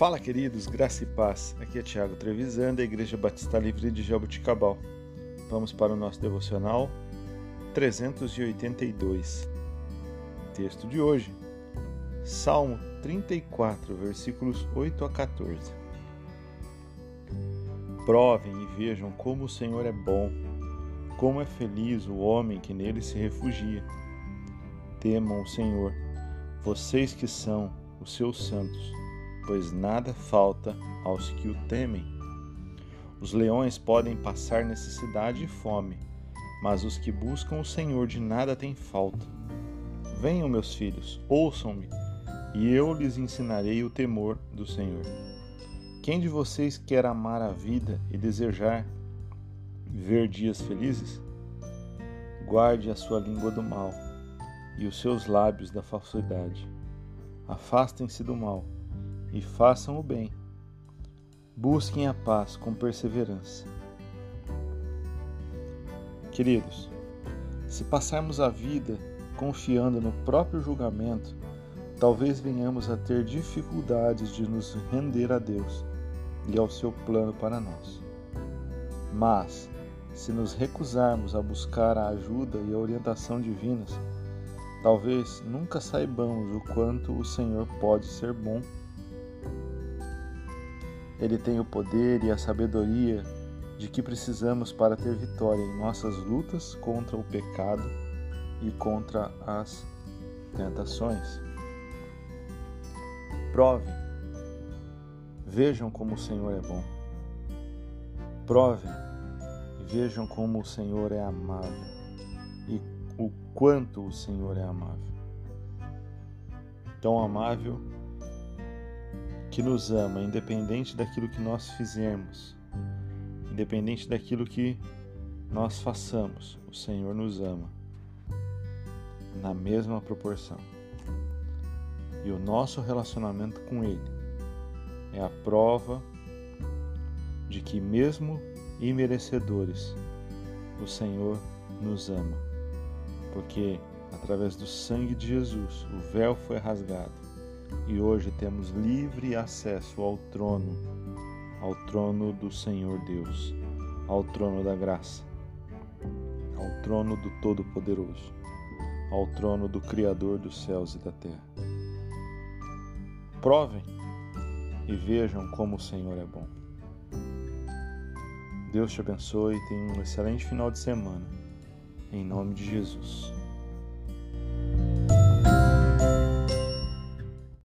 Fala, queridos, graça e paz. Aqui é Tiago Trevisan, da Igreja Batista Livre de Jaboticabal. Vamos para o nosso devocional 382. Texto de hoje, Salmo 34, versículos 8 a 14. Provem e vejam como o Senhor é bom, como é feliz o homem que nele se refugia. Temam o Senhor, vocês que são os seus santos pois nada falta aos que o temem. Os leões podem passar necessidade e fome, mas os que buscam o Senhor de nada têm falta. Venham, meus filhos, ouçam-me, e eu lhes ensinarei o temor do Senhor. Quem de vocês quer amar a vida e desejar ver dias felizes? Guarde a sua língua do mal e os seus lábios da falsidade. Afastem-se do mal e façam o bem. Busquem a paz com perseverança. Queridos, se passarmos a vida confiando no próprio julgamento, talvez venhamos a ter dificuldades de nos render a Deus e ao seu plano para nós. Mas, se nos recusarmos a buscar a ajuda e a orientação divinas, talvez nunca saibamos o quanto o Senhor pode ser bom ele tem o poder e a sabedoria de que precisamos para ter vitória em nossas lutas contra o pecado e contra as tentações. Provem, vejam como o Senhor é bom. Provem, vejam como o Senhor é amável e o quanto o Senhor é amável. Tão amável que nos ama, independente daquilo que nós fizermos, independente daquilo que nós façamos, o Senhor nos ama na mesma proporção. E o nosso relacionamento com Ele é a prova de que, mesmo imerecedores, o Senhor nos ama, porque através do sangue de Jesus o véu foi rasgado e hoje temos livre acesso ao trono, ao trono do Senhor Deus, ao trono da graça, ao trono do Todo-Poderoso, ao trono do Criador dos céus e da terra. Provem e vejam como o Senhor é bom. Deus te abençoe e tenha um excelente final de semana. Em nome de Jesus.